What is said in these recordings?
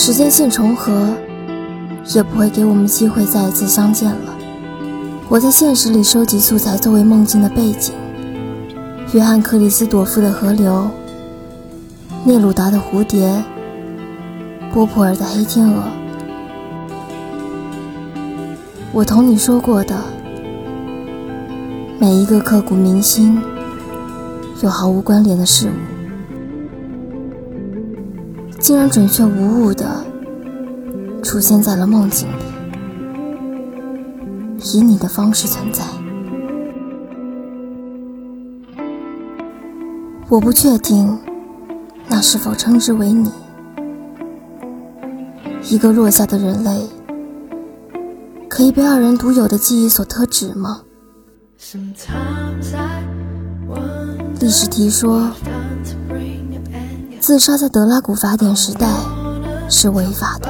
时间线重合，也不会给我们机会再一次相见了。我在现实里收集素材作为梦境的背景，约翰克里斯朵夫的河流，聂鲁达的蝴蝶，波普尔的黑天鹅。我同你说过的每一个刻骨铭心又毫无关联的事物，竟然准确无误的出现在了梦境里。以你的方式存在，我不确定那是否称之为你。一个落下的人类，可以被二人独有的记忆所特指吗？历史题说，自杀在德拉古法典时代是违法的。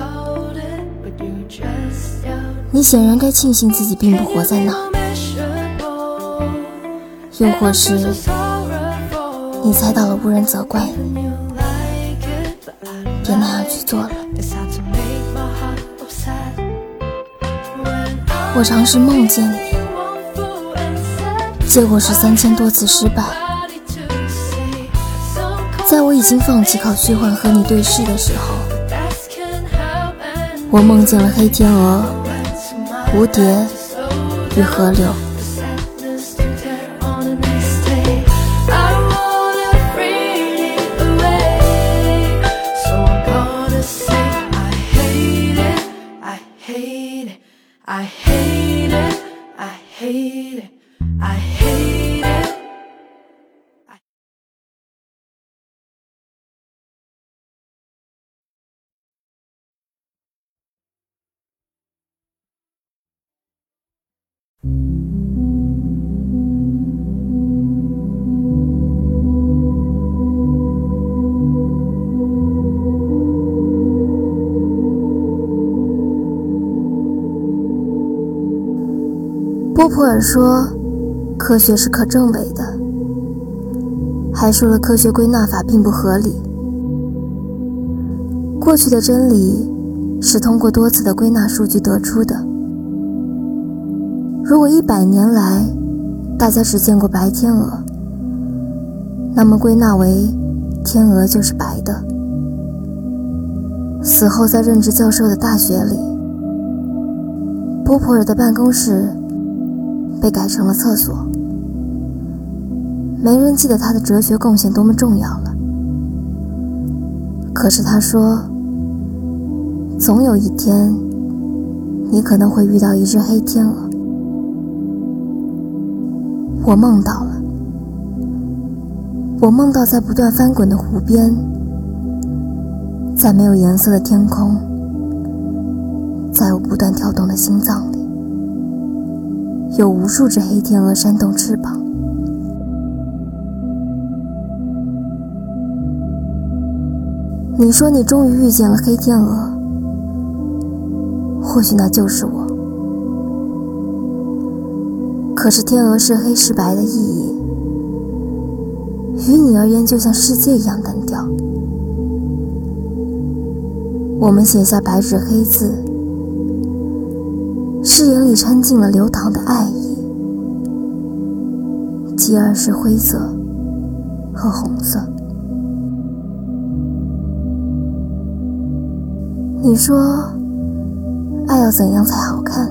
你显然该庆幸自己并不活在那，又或是你猜到了无人责怪你，别那样去做了。我尝试梦见你，结果是三千多次失败。在我已经放弃靠虚幻和你对视的时候，我梦见了黑天鹅。蝴蝶与河流。普尔说：“科学是可证伪的。”还说了科学归纳法并不合理。过去的真理是通过多次的归纳数据得出的。如果一百年来大家只见过白天鹅，那么归纳为天鹅就是白的。死后在任职教授的大学里，波普尔的办公室。被改成了厕所，没人记得他的哲学贡献多么重要了。可是他说，总有一天，你可能会遇到一只黑天鹅。我梦到了，我梦到在不断翻滚的湖边，在没有颜色的天空，在我不断跳动的心脏。有无数只黑天鹅扇动翅膀。你说你终于遇见了黑天鹅，或许那就是我。可是天鹅是黑是白的意义，于你而言就像世界一样单调。我们写下白纸黑字。誓言里掺进了流淌的爱意，继而是灰色和红色。你说，爱要怎样才好看？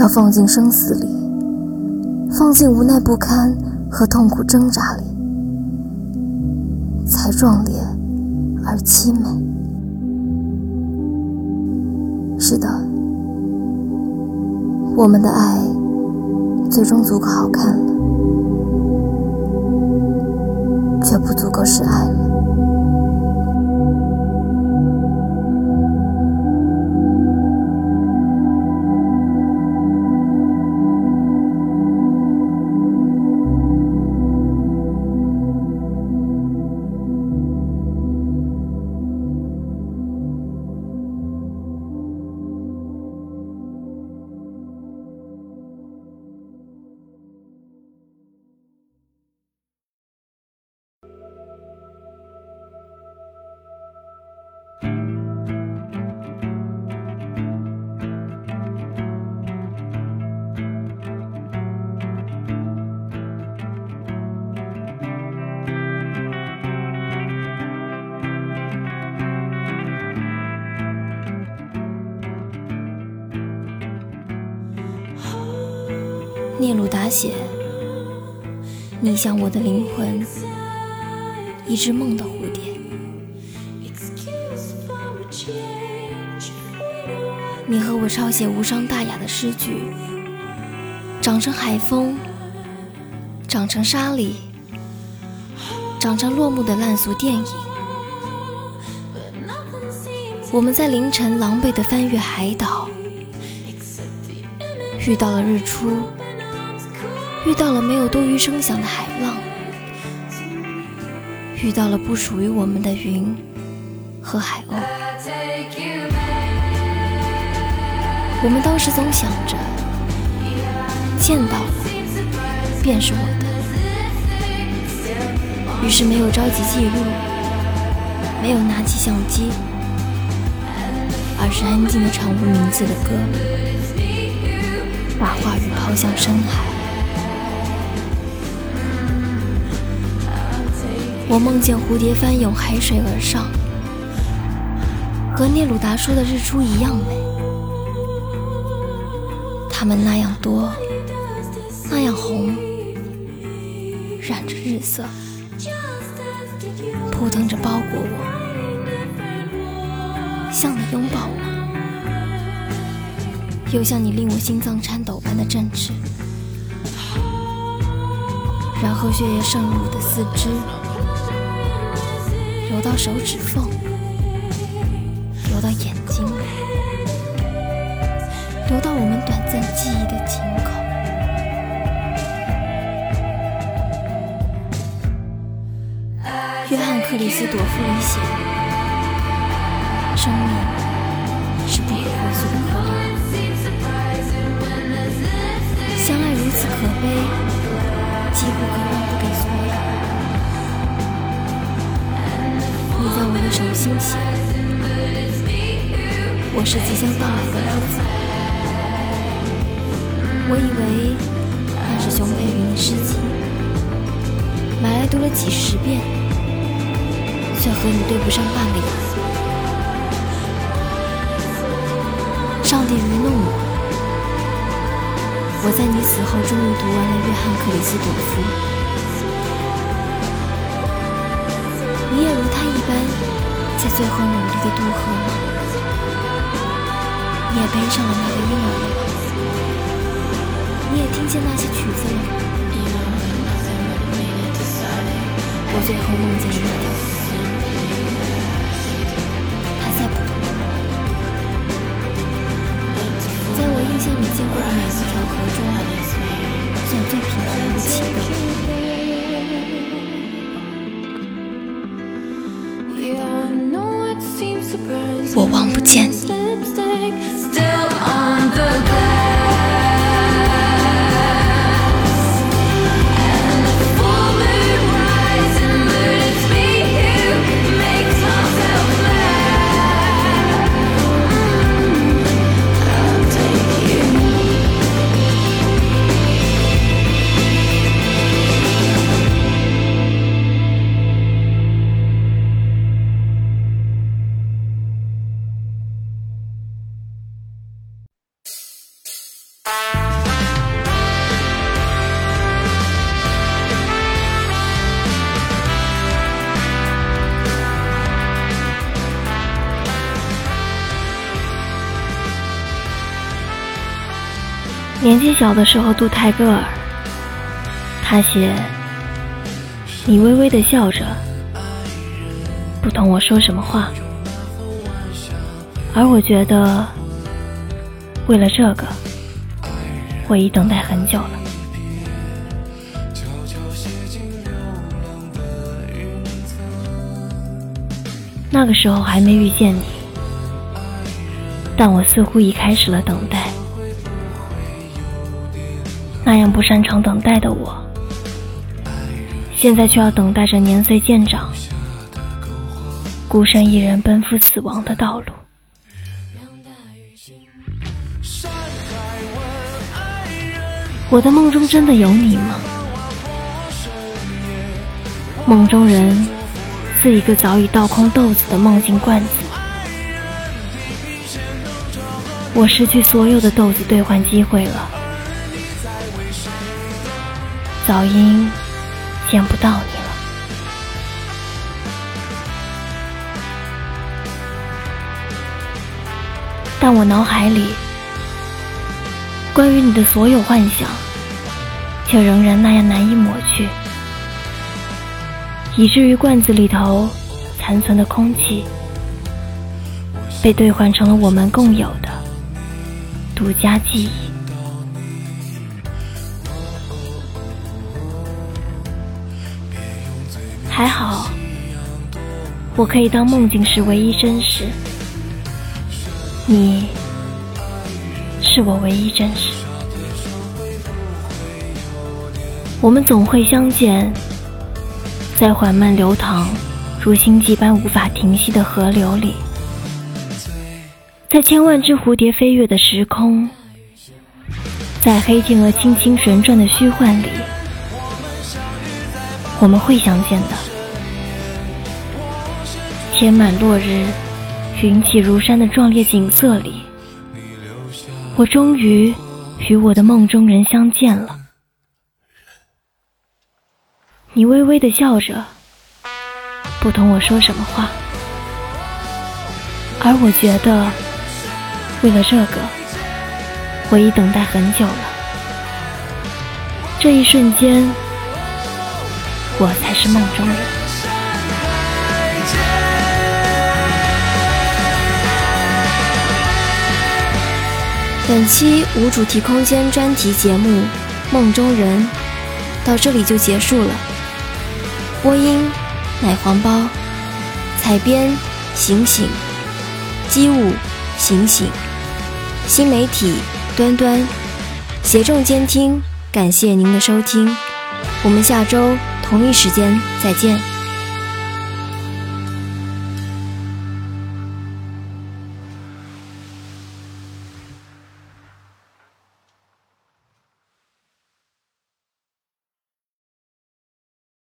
要放进生死里，放进无奈不堪和痛苦挣扎里，才壮烈而凄美。是的，我们的爱最终足够好看了，却不足够是爱了。聂鲁达写：“你像我的灵魂，一只梦的蝴蝶。”你和我抄写无伤大雅的诗句，长成海风，长成沙砾，长成落幕的烂俗电影。我们在凌晨狼狈地翻越海岛，遇到了日出，遇到了没有多余声响的海浪，遇到了不属于我们的云和海鸥。我们当时总想着，见到了便是我的，于是没有着急记录，没有拿起相机，而是安静的唱无名字的歌，把话语抛向深海。我梦见蝴蝶翻涌海水而上，和聂鲁达说的日出一样美。它们那样多，那样红，染着日色，扑腾着包裹我，像你拥抱我，又像你令我心脏颤抖般的振翅，然后血液渗入我的四肢，流到手指缝，流到眼睛里。流到我们短暂记忆的井口。约翰·克里斯朵夫里写：“生命是不可回溯的河流，相爱如此可悲，几乎可让不给所有。”你在我的手心写：“我是即将到来的日子。”我以为那是熊培云的诗集，买来读了几十遍，却和你对不上半个雅。上帝愚弄我，我在你死后终于读完了约翰克里斯朵夫。最后努力的渡河吗？你也背上了那个婴儿吗？你也听见那些曲子了吗？我最后梦见了那条年纪小的时候读泰戈尔，他写：“你微微的笑着，不懂我说什么话，而我觉得，为了这个，我已等待很久了。那个时候还没遇见你，但我似乎已开始了等待。”那样不擅长等待的我，现在却要等待着年岁渐长、孤身一人奔赴死亡的道路。我的梦中真的有你吗？梦中人自一个早已倒空豆子的梦境罐子，我失去所有的豆子兑换机会了。早因见不到你了。但我脑海里关于你的所有幻想，却仍然那样难以抹去，以至于罐子里头残存的空气，被兑换成了我们共有的独家记忆。我可以当梦境是唯一真实。你是我唯一真实。我们总会相见，在缓慢流淌、如星际般无法停息的河流里，在千万只蝴蝶飞跃的时空，在黑天鹅轻轻旋转的虚幻里，我们会相见的。天满落日。云起如山的壮烈景色里，我终于与我的梦中人相见了。你微微的笑着，不懂我说什么话，而我觉得，为了这个，我已等待很久了。这一瞬间，我才是梦中人。本期无主题空间专题节目《梦中人》到这里就结束了。播音：奶黄包，采编：醒醒，机务：醒醒，新媒体：端端，协众监听。感谢您的收听，我们下周同一时间再见。